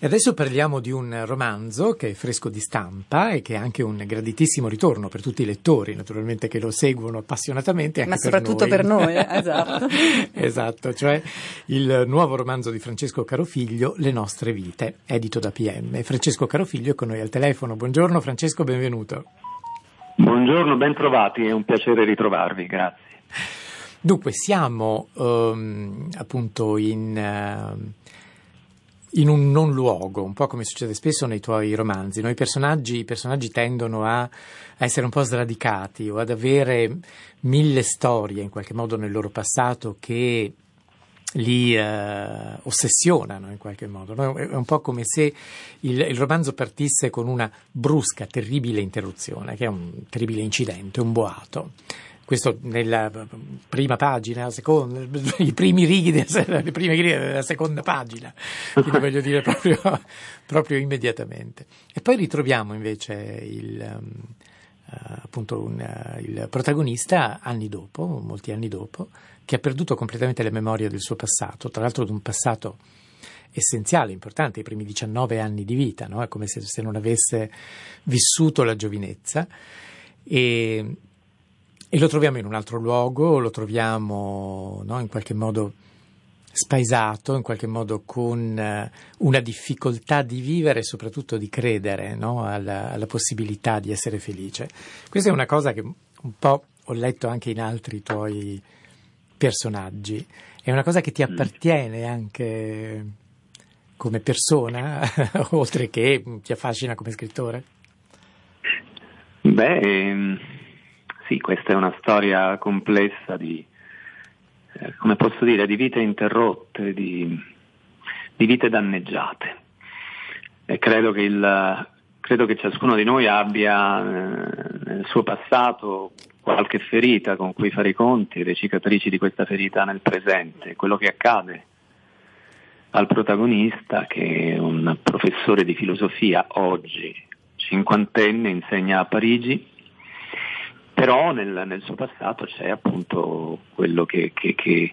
E adesso parliamo di un romanzo che è fresco di stampa e che è anche un graditissimo ritorno per tutti i lettori, naturalmente che lo seguono appassionatamente. Anche Ma soprattutto per noi, per noi eh? esatto. esatto, cioè il nuovo romanzo di Francesco Carofiglio, Le nostre vite, edito da PM. Francesco Carofiglio è con noi al telefono. Buongiorno Francesco, benvenuto. Buongiorno, ben trovati, è un piacere ritrovarvi, grazie. Dunque, siamo um, appunto in... Uh, in un non luogo, un po' come succede spesso nei tuoi romanzi. Noi personaggi, I personaggi tendono a, a, essere un po' sradicati o ad avere mille storie in qualche modo nel loro passato che li eh, ossessionano in qualche modo. No? È un po' come se il, il, romanzo partisse con una brusca, terribile interruzione, che è un terribile incidente, un boato questo nella prima pagina, seconda, i primi righi, della, le prime righe della seconda pagina, quindi voglio dire proprio, proprio, immediatamente. E poi ritroviamo invece il, uh, appunto un, uh, il protagonista anni dopo, molti anni dopo, che ha perduto completamente la memoria del suo passato, tra l'altro di un passato essenziale, importante, i primi 19 anni di vita, no? è come se, se non avesse vissuto la giovinezza. E, e lo troviamo in un altro luogo, lo troviamo no, in qualche modo spaesato, in qualche modo con eh, una difficoltà di vivere e soprattutto di credere no, alla, alla, possibilità di essere felice. Questa è una cosa che un po' ho letto anche in altri tuoi personaggi, è una cosa che ti mm. appartiene anche come persona, oltre che ti affascina come scrittore? Beh, ehm, sì, questa è una storia complessa di, eh, come posso dire, di vite interrotte, di, di vite danneggiate. E credo che, il, credo che, ciascuno di noi abbia eh, nel suo passato qualche ferita con cui fare i conti, le cicatrici di questa ferita nel presente, quello che accade al protagonista che è un professore di filosofia oggi, cinquantenne, insegna a Parigi però nel, nel, suo passato c'è appunto quello che, che, che,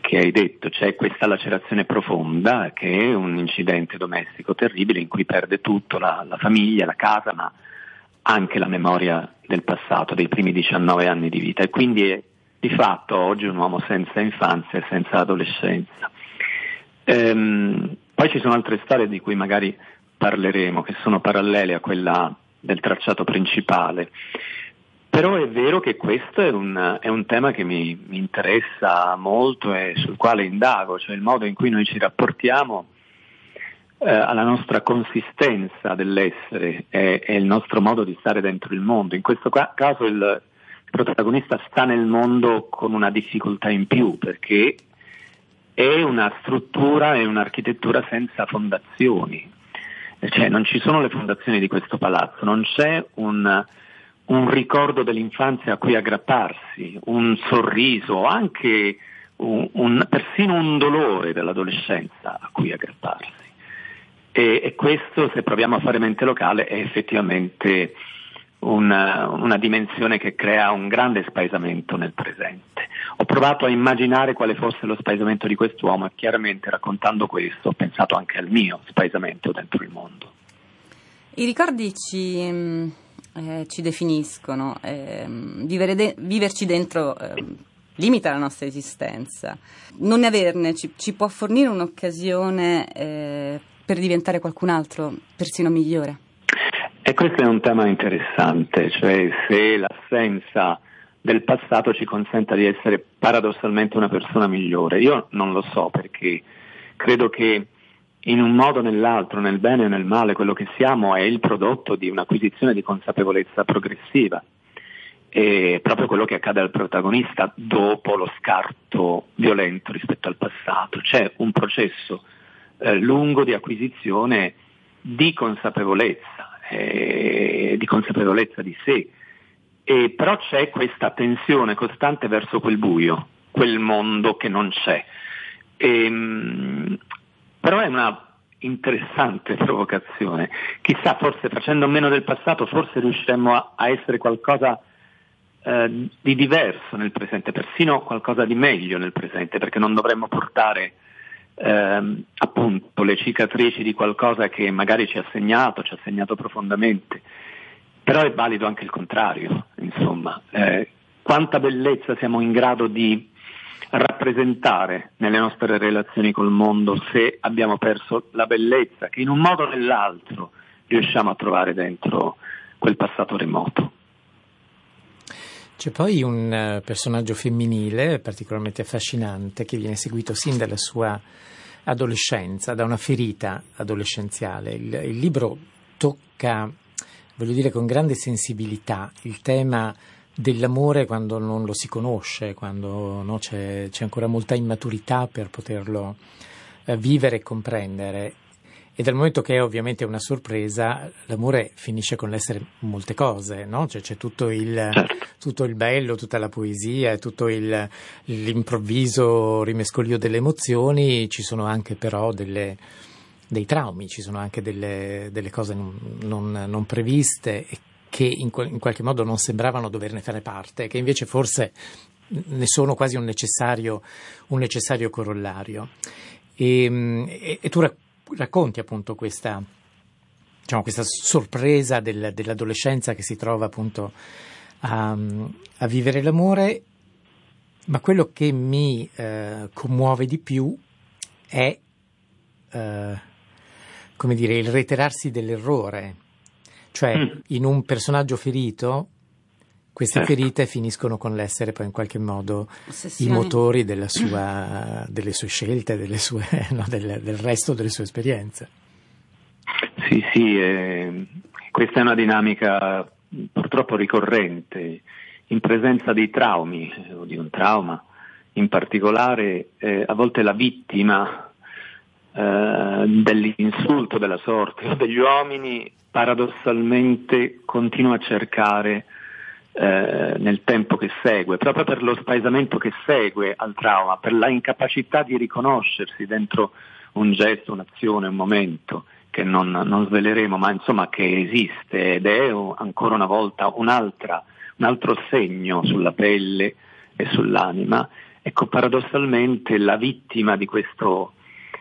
che, hai detto, c'è questa lacerazione profonda che è un incidente domestico terribile in cui perde tutto, la, la famiglia, la casa, ma anche la memoria del passato, dei primi 19 anni di vita e quindi è di fatto oggi un uomo senza infanzia e senza adolescenza. Ehm, poi ci sono altre storie di cui magari parleremo, che sono parallele a quella del tracciato principale. Però è vero che questo è un, è un tema che mi, mi, interessa molto e sul quale indago, cioè il modo in cui noi ci rapportiamo eh, alla nostra consistenza dell'essere e, e, il nostro modo di stare dentro il mondo. In questo ca- caso il protagonista sta nel mondo con una difficoltà in più perché è una struttura e un'architettura senza fondazioni, cioè non ci sono le fondazioni di questo palazzo, non c'è un un ricordo dell'infanzia a cui aggrapparsi, un sorriso, anche un, un, persino un dolore dell'adolescenza a cui aggrapparsi. E, e, questo, se proviamo a fare mente locale, è effettivamente una, una dimensione che crea un grande spaesamento nel presente. Ho provato a immaginare quale fosse lo spaesamento di quest'uomo e chiaramente raccontando questo ho pensato anche al mio spaesamento dentro il mondo. I ricordi ci mm, eh, ci definiscono, eh, de- viverci dentro eh, limita la nostra esistenza. Non averne ci, ci può fornire un'occasione eh, per diventare qualcun altro, persino migliore. E questo è un tema interessante, cioè se l'assenza del passato ci consenta di essere paradossalmente una persona migliore. Io non lo so perché credo che in un modo o nell'altro, nel bene o nel male, quello che siamo è il prodotto di un'acquisizione di consapevolezza progressiva. È proprio quello che accade al protagonista dopo lo scarto violento rispetto al passato. C'è un processo eh, lungo di acquisizione di consapevolezza, eh, di consapevolezza di sé. E però c'è questa tensione costante verso quel buio, quel mondo che non c'è. E, ehm, però è una interessante provocazione. Chissà, forse facendo meno del passato, forse riusciremmo a, a essere qualcosa eh, di diverso nel presente, persino qualcosa di meglio nel presente, perché non dovremmo portare ehm, appunto le cicatrici di qualcosa che magari ci ha segnato, ci ha segnato profondamente. Però è valido anche il contrario, insomma, eh, quanta bellezza siamo in grado di rappresentare nelle nostre relazioni col mondo se abbiamo perso la bellezza che in un modo o nell'altro riusciamo a trovare dentro quel passato remoto. C'è poi un uh, personaggio femminile particolarmente affascinante che viene seguito sin dalla sua adolescenza, da una ferita adolescenziale. Il, il libro tocca, voglio dire, con grande sensibilità il tema dell'amore quando non lo si conosce, quando no, c'è, c'è, ancora molta immaturità per poterlo eh, vivere e comprendere. E dal momento che è ovviamente una sorpresa, l'amore finisce con l'essere molte cose, no? Cioè c'è tutto il, certo. tutto il bello, tutta la poesia, tutto il, l'improvviso rimescolio delle emozioni, ci sono anche però delle, dei traumi, ci sono anche delle, delle cose non, non, non, previste e che in, in, qualche modo non sembravano doverne fare parte, che invece forse ne sono quasi un necessario, un necessario corollario. E, e, e tu racconti appunto questa, diciamo, questa sorpresa del, dell'adolescenza che si trova appunto a, a, vivere l'amore, ma quello che mi eh, commuove di più è eh, come dire, il reiterarsi dell'errore, cioè mm. in un personaggio ferito queste certo. ferite finiscono con l'essere poi in qualche modo Ossessioni. i motori sua, delle sue scelte, delle sue, no, del, del, resto delle sue esperienze. Sì, sì, eh, questa è una dinamica purtroppo ricorrente in presenza dei traumi o di un trauma. In particolare, eh, a volte la vittima eh, dell'insulto della sorte o degli uomini paradossalmente continua a cercare eh, nel tempo che segue, proprio per lo spaesamento che segue al trauma, per la incapacità di riconoscersi dentro un gesto, un'azione, un momento che non, non sveleremo, ma insomma che esiste ed è ancora una volta un altro segno sulla pelle e sull'anima. Ecco, paradossalmente la vittima di questo,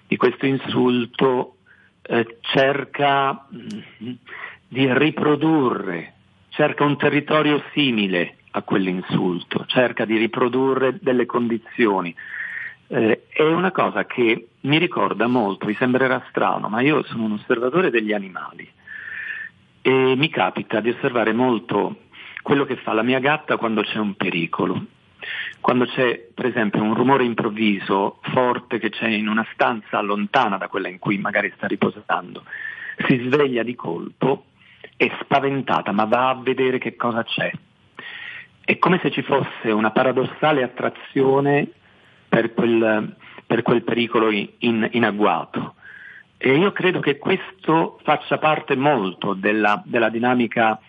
di questo insulto eh, cerca mh, mm, di riprodurre cerca un territorio simile a quell'insulto, cerca di riprodurre delle condizioni. Eh, è una cosa che mi ricorda molto, vi sembrerà strano, ma io sono un osservatore degli animali e mi capita di osservare molto quello che fa la mia gatta quando c'è un pericolo. Quando c'è per esempio un rumore improvviso forte che c'è in una stanza lontana da quella in cui magari sta riposando, si sveglia di colpo è spaventata, ma va a vedere che cosa c'è. È come se ci fosse una paradossale attrazione per quel, per quel pericolo in, in, agguato. E io credo che questo faccia parte molto della, della dinamica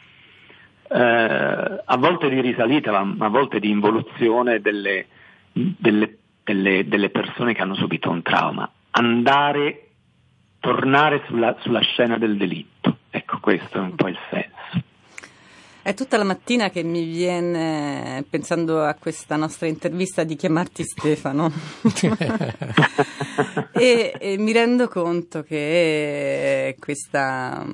eh, a volte di risalita, ma a volte di involuzione delle, delle, delle, delle persone che hanno subito un trauma. Andare, tornare sulla, sulla scena del delitto. Ecco, questo è un po' il senso. È tutta la mattina che mi viene, pensando a questa nostra intervista, di chiamarti Stefano. e, e, mi rendo conto che questa,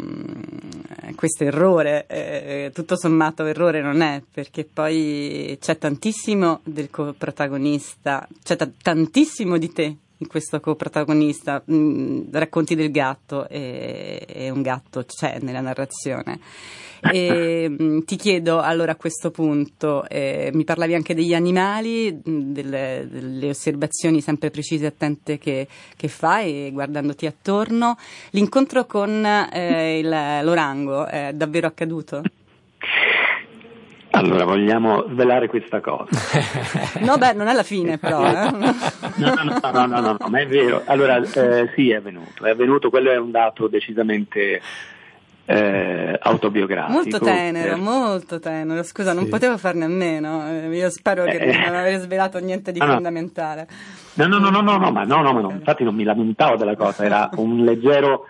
questo errore, eh, tutto sommato errore non è, perché poi c'è tantissimo del coprotagonista, c'è t- tantissimo di te in questo coprotagonista. Mm, racconti del gatto e, e, un gatto c'è nella narrazione. E, mm, ti chiedo allora a questo punto, eh, mi parlavi anche degli animali, mm, delle, delle osservazioni sempre precise e attente che, che, fai guardandoti attorno. L'incontro con eh, il, l'orango è davvero accaduto? Allora, vogliamo svelare questa cosa. no, beh, non è la fine, però. Eh? no, no, no, no, no, no, ma è vero. Allora, eh, sì, è avvenuto. È avvenuto, quello è un dato decisamente eh, autobiografico. Molto tenero, per... molto tenero. Scusa, sì. non potevo farne a meno. Eh, io spero che eh, non aver svelato niente di no, fondamentale. No, no, no, no, no, no, ma no, no, no, infatti non mi lamentavo della cosa, era un leggero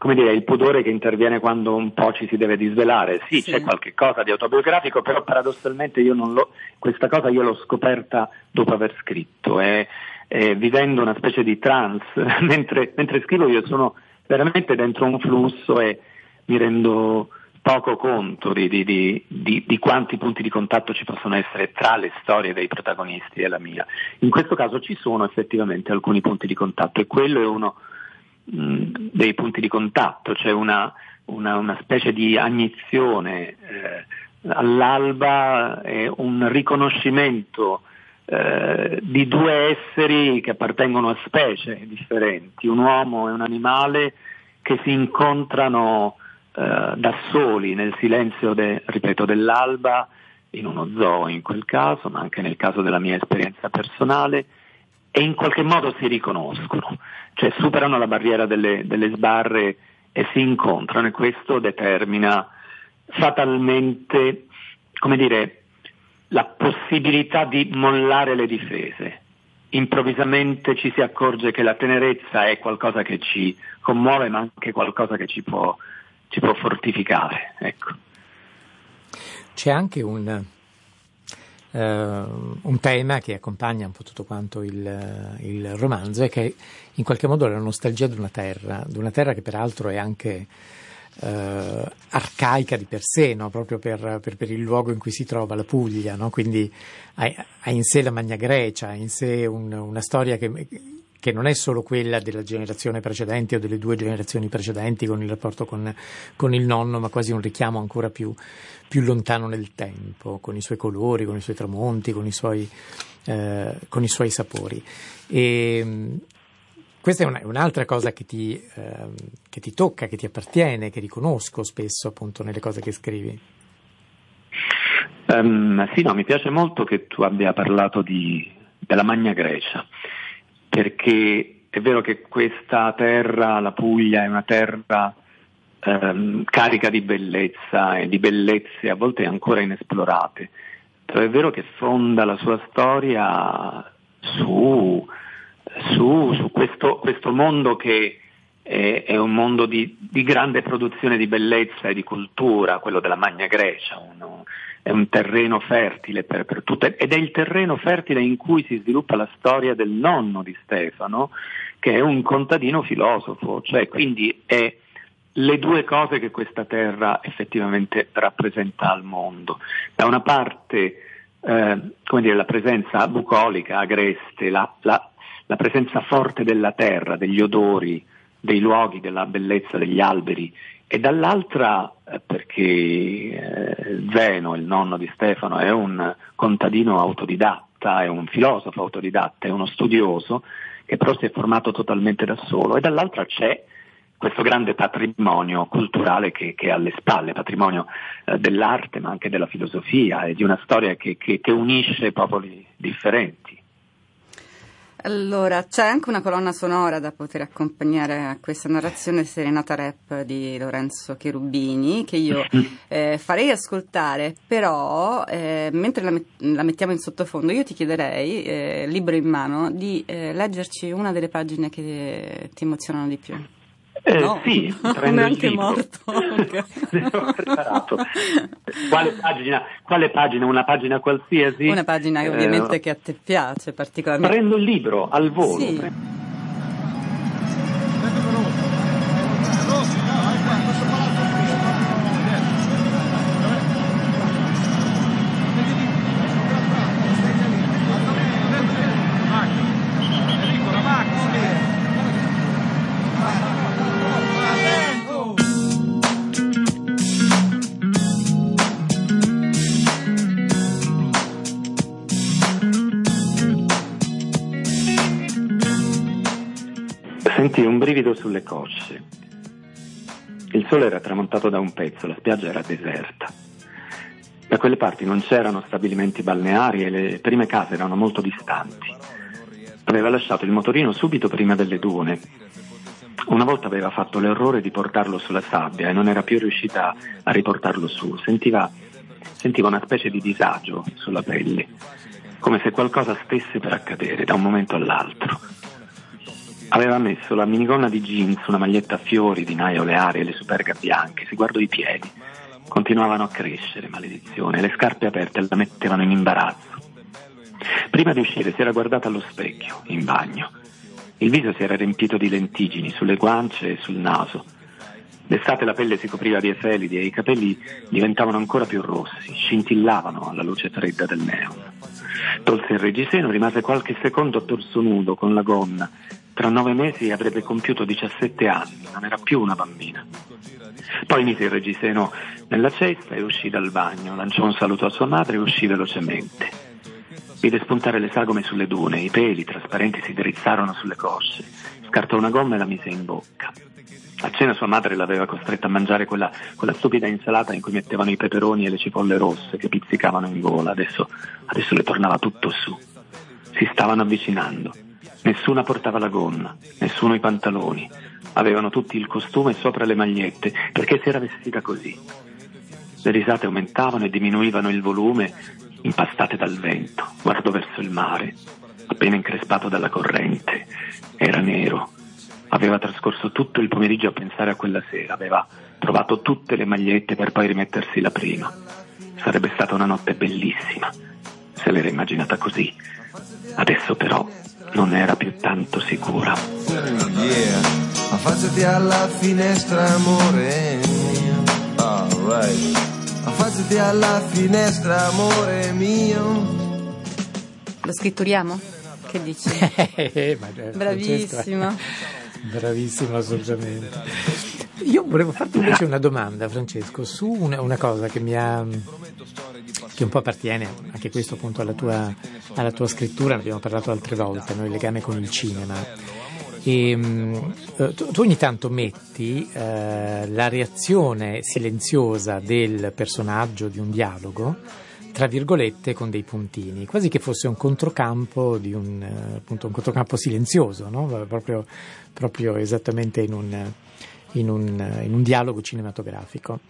come dire, il pudore che interviene quando un po' ci si deve disvelare. Sì, sì. c'è qualche cosa di autobiografico, però paradossalmente io non l'ho, questa cosa io l'ho scoperta dopo aver scritto. È, eh, vivendo una specie di trance, mentre, mentre scrivo io sono veramente dentro un flusso e mi rendo poco conto di, di, di, di, quanti punti di contatto ci possono essere tra le storie dei protagonisti e la mia. In questo caso ci sono effettivamente alcuni punti di contatto e quello è uno dei punti di contatto, c'è una, una, una specie di agnizione eh, all'alba e un riconoscimento eh, di due esseri che appartengono a specie differenti, un uomo e un animale che si incontrano eh, da soli nel silenzio de, ripeto, dell'alba, in uno zoo in quel caso, ma anche nel caso della mia esperienza personale, e in qualche modo si riconoscono, cioè superano la barriera delle, delle sbarre e si incontrano e questo determina fatalmente, come dire, la possibilità di mollare le difese. Improvvisamente ci si accorge che la tenerezza è qualcosa che ci commuove, ma anche qualcosa che ci può, ci può fortificare. Ecco. C'è anche un, un, tema che accompagna un po' tutto quanto il, il romanzo, e che in qualche modo la nostalgia di una terra, di una terra che peraltro è anche eh, arcaica di per sé, no? proprio per, per, per, il luogo in cui si trova la Puglia, no? quindi ha, ha, in sé la Magna Grecia, ha in sé un, una storia che, che, non è solo quella della generazione precedente o delle due generazioni precedenti con il rapporto con, con il nonno, ma quasi un richiamo ancora più, più, lontano nel tempo, con i suoi colori, con i suoi tramonti, con i suoi, eh, con i suoi sapori. E, questa è una, un'altra cosa che ti, eh, che ti, tocca, che ti appartiene, che riconosco spesso appunto nelle cose che scrivi. Um, sì, no, mi piace molto che tu abbia parlato di, della Magna Grecia, perché è vero che questa terra, la Puglia, è una terra um, carica di bellezza e di bellezze a volte ancora inesplorate, però è vero che fonda la sua storia su su, su questo, questo, mondo che è, è un mondo di, di, grande produzione di bellezza e di cultura, quello della Magna Grecia, uno, è un terreno fertile per, per tutte, ed è il terreno fertile in cui si sviluppa la storia del nonno di Stefano, che è un contadino filosofo, cioè quindi è le due cose che questa terra effettivamente rappresenta al mondo. Da una parte eh, come dire, la presenza bucolica, agreste, la, la, la presenza forte della terra, degli odori, dei luoghi, della bellezza degli alberi e dall'altra eh, perché eh, Zeno, il nonno di Stefano, è un contadino autodidatta, è un filosofo autodidatta, è uno studioso che però si è formato totalmente da solo e dall'altra c'è questo grande patrimonio culturale che, che è alle spalle, patrimonio eh, dell'arte ma anche della filosofia e di una storia che, che, che unisce popoli differenti. Allora, c'è anche una colonna sonora da poter accompagnare a questa narrazione Serenata Rap di Lorenzo Cherubini che io eh, farei ascoltare, però eh, mentre la, la, mettiamo in sottofondo io ti chiederei, eh, libro in mano, di eh, leggerci una delle pagine che ti emozionano di più. Eh, no, sì, non è anche morto. preparato. Quale pagina, quale pagina? Una pagina qualsiasi? Una pagina ovviamente eh, che a te piace particolarmente. Prendo il libro al volo. Sì. Sentii un brivido sulle cosce. Il sole era tramontato da un pezzo, la spiaggia era deserta. Da quelle parti non c'erano stabilimenti balneari e le prime case erano molto distanti. Aveva lasciato il motorino subito prima delle dune. Una volta aveva fatto l'errore di portarlo sulla sabbia e non era più riuscita a riportarlo su. Sentiva, sentiva una specie di disagio sulla pelle, come se qualcosa stesse per accadere da un momento all'altro. Aveva messo la minigonna di jeans, una maglietta a fiori di naio oleare e le superga bianche. Si guardò i piedi. Continuavano a crescere, maledizione. Le scarpe aperte la mettevano in imbarazzo. Prima di uscire si era guardata allo specchio, in bagno. Il viso si era riempito di lentiggini sulle guance e sul naso. D'estate la pelle si copriva di efelidi e i capelli diventavano ancora più rossi, scintillavano alla luce fredda del neon. Tolse il reggiseno, rimase qualche secondo a torso nudo con la gonna. Tra nove mesi avrebbe compiuto 17 anni, non era più una bambina. Poi mise il reggiseno nella cesta e uscì dal bagno, lanciò un saluto a sua madre e uscì velocemente. Vide spuntare le sagome sulle dune, i peli trasparenti si drizzarono sulle cosce, scartò una gomma e la mise in bocca. A cena sua madre l'aveva costretta a mangiare quella, quella, stupida insalata in cui mettevano i peperoni e le cipolle rosse che pizzicavano in gola. Adesso, adesso le tornava tutto su. Si stavano avvicinando. Nessuna portava la gonna, nessuno i pantaloni. Avevano tutti il costume sopra le magliette, perché si era vestita così. Le risate aumentavano e diminuivano il volume, impastate dal vento. Guardò verso il mare, appena increspato dalla corrente. Era nero, Aveva trascorso tutto il pomeriggio a pensare a quella sera, aveva trovato tutte le magliette per poi rimettersi la prima. Sarebbe stata una notte bellissima, se l'era immaginata così. Adesso però non era più tanto sicura. Yeah. Affacciati alla finestra, amore mio. Alright. Affacciati alla finestra, amore mio. Lo scritturiamo? Che dici? Eh, Bravissima. Bravissimo, assolutamente. Io volevo farti invece una domanda, Francesco, su una, una cosa che mi ha che un po' appartiene anche questo appunto alla tua, alla tua scrittura, ne abbiamo parlato altre volte, no? il legame con il cinema. E, um, tu, tu, ogni tanto metti uh, la reazione silenziosa del personaggio di un dialogo tra virgolette con dei puntini, quasi che fosse un controcampo un, eh, appunto, un controcampo silenzioso, no? proprio, proprio, esattamente in un, in, un, in un, dialogo cinematografico.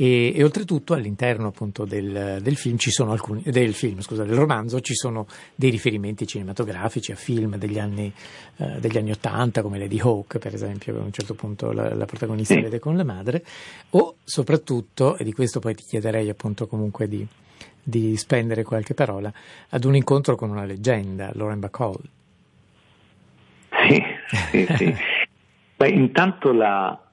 E, e oltretutto all'interno appunto del, del, film ci sono alcuni, del film, scusa, del romanzo ci sono dei riferimenti cinematografici a film degli anni, eh, degli anni 80 come Lady Hawk per esempio, che a un certo punto la, la protagonista vede con la madre, o soprattutto, e di questo poi ti chiederei appunto comunque di, di spendere qualche parola ad un incontro con una leggenda, Lauren Bacall. Sì, sì, sì. Beh, intanto la,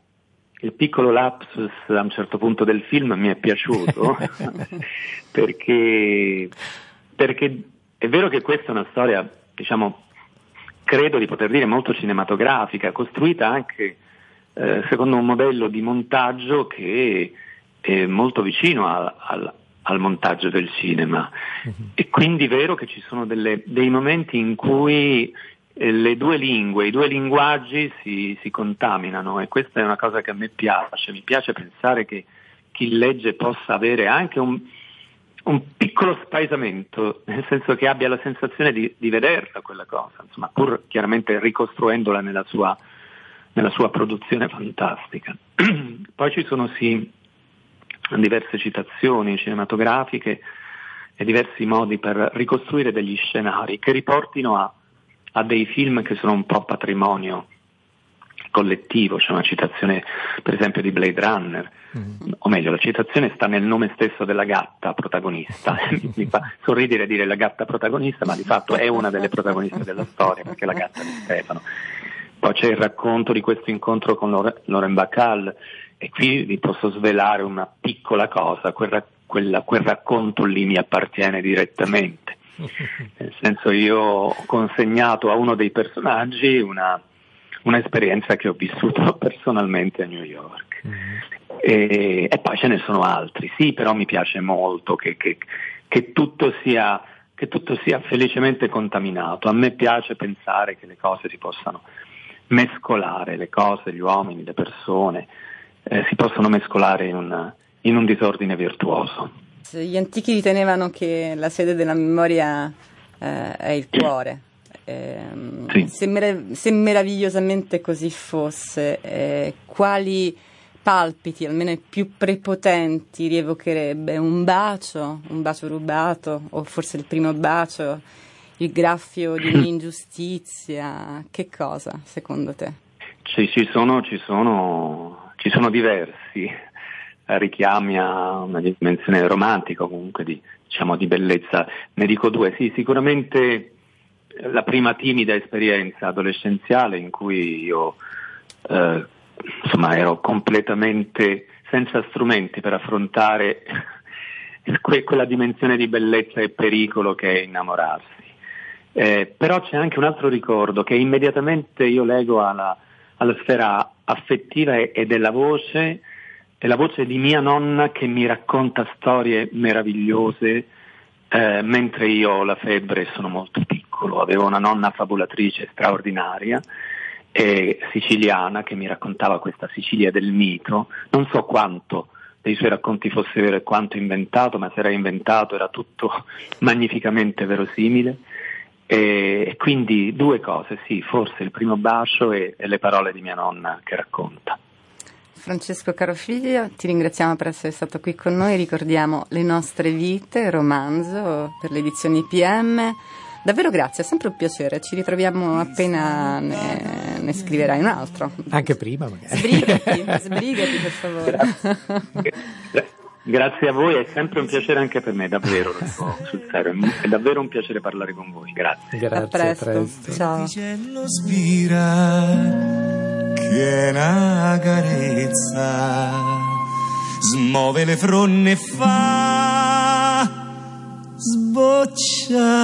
il piccolo lapsus a un certo punto del film mi è piaciuto perché, perché è vero che questa è una storia, diciamo, credo di poter dire molto cinematografica, costruita anche eh, secondo un modello di montaggio che è molto vicino a, a, al montaggio del cinema. Uh-huh. E quindi è vero che ci sono delle, dei momenti in cui le due lingue, i due linguaggi si, si, contaminano e questa è una cosa che a me piace. Mi piace pensare che chi legge possa avere anche un, un piccolo spaesamento, nel senso che abbia la sensazione di, di vederla quella cosa, insomma, pur chiaramente ricostruendola nella sua, nella sua produzione fantastica. Poi ci sono sì diverse citazioni cinematografiche e diversi modi per ricostruire degli scenari che riportino a, a dei film che sono un po' patrimonio collettivo, c'è una citazione per esempio di Blade Runner, mm. o meglio la citazione sta nel nome stesso della gatta protagonista, mi fa sorridere dire la gatta protagonista, ma di fatto è una delle protagoniste della storia perché è la gatta di Stefano. Poi c'è il racconto di questo incontro con Loren Bacall e qui vi posso svelare una piccola cosa, quel, quel, quel racconto lì mi appartiene direttamente. Nel senso io ho consegnato a uno dei personaggi una, un'esperienza che ho vissuto personalmente a New York. Mm-hmm. E, e, poi ce ne sono altri, sì, però mi piace molto che, che, che, tutto sia, che, tutto sia, felicemente contaminato. A me piace pensare che le cose si possano mescolare, le cose, gli uomini, le persone, eh, si possono mescolare in un, in un, disordine virtuoso. Gli antichi ritenevano che la sede della memoria eh, è il cuore. Eh, sì. se, merav- se, meravigliosamente così fosse, eh, quali palpiti, almeno i più prepotenti, rievocherebbe un bacio, un bacio rubato, o forse il primo bacio, il graffio di un'ingiustizia? Che cosa, secondo te? Sì, ci sono, ci sono ci sono diversi, richiami a una dimensione romantica, comunque di, diciamo, di bellezza. Ne dico due, sì, sicuramente la prima timida esperienza adolescenziale in cui io eh, insomma, ero completamente senza strumenti per affrontare que- quella dimensione di bellezza e pericolo che è innamorarsi. Eh, però c'è anche un altro ricordo che immediatamente io lego alla, alla sfera affettiva e, e della voce, è la voce di mia nonna che mi racconta storie meravigliose eh, mentre io ho la febbre e sono molto piccolo. Avevo una nonna fabulatrice straordinaria eh, siciliana che mi raccontava questa Sicilia del mito, non so quanto dei suoi racconti fosse vero e quanto inventato, ma se era inventato era tutto magnificamente verosimile. E quindi due cose, sì, forse il primo bacio e, e le parole di mia nonna che racconta. Francesco Carofiglio, ti ringraziamo per essere stato qui con noi, ricordiamo Le nostre vite, romanzo per le edizioni PM. Davvero grazie, è sempre un piacere, ci ritroviamo appena ne, ne scriverai un altro. Anche prima magari. Sbrigati, sbrigati per favore. Grazie. Grazie a voi, è sempre un piacere anche per me, davvero, sul serio, è davvero un piacere parlare con voi, grazie. Grazie, a presto, presto. ciao. Una carezza smuove le fronne e fa sbocciali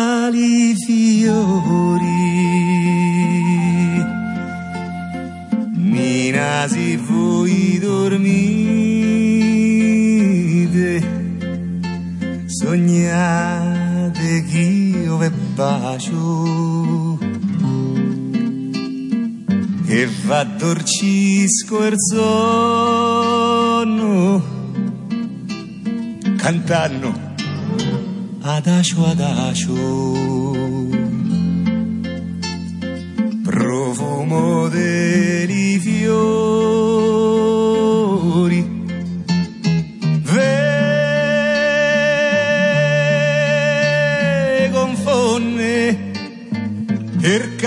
fiori. Nina si voi dormite sognate che io ve bacio e va dorcisco il sonno. Cantando. Adagio adagio. Profumo dei fiori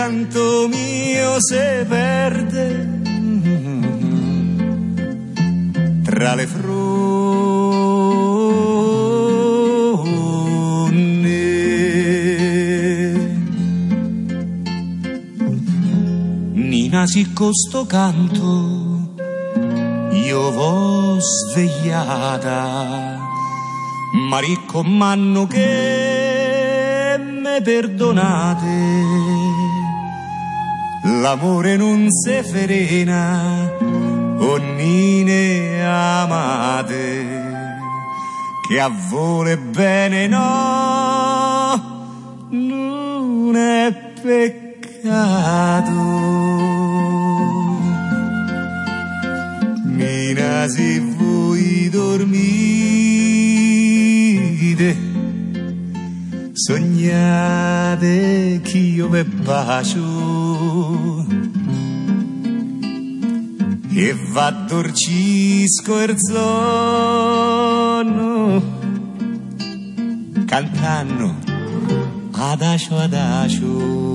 canto mio se perde tra le fronne. Nina, si costo canto, io vo svegliata, ma raccomando che me perdonate. L'amore non se ferena, onnine amate, che a vole bene no, non è peccato. Mina se voi dormite, sognate che io vi bacio e va dorcisco il sonno cantando adagio adagio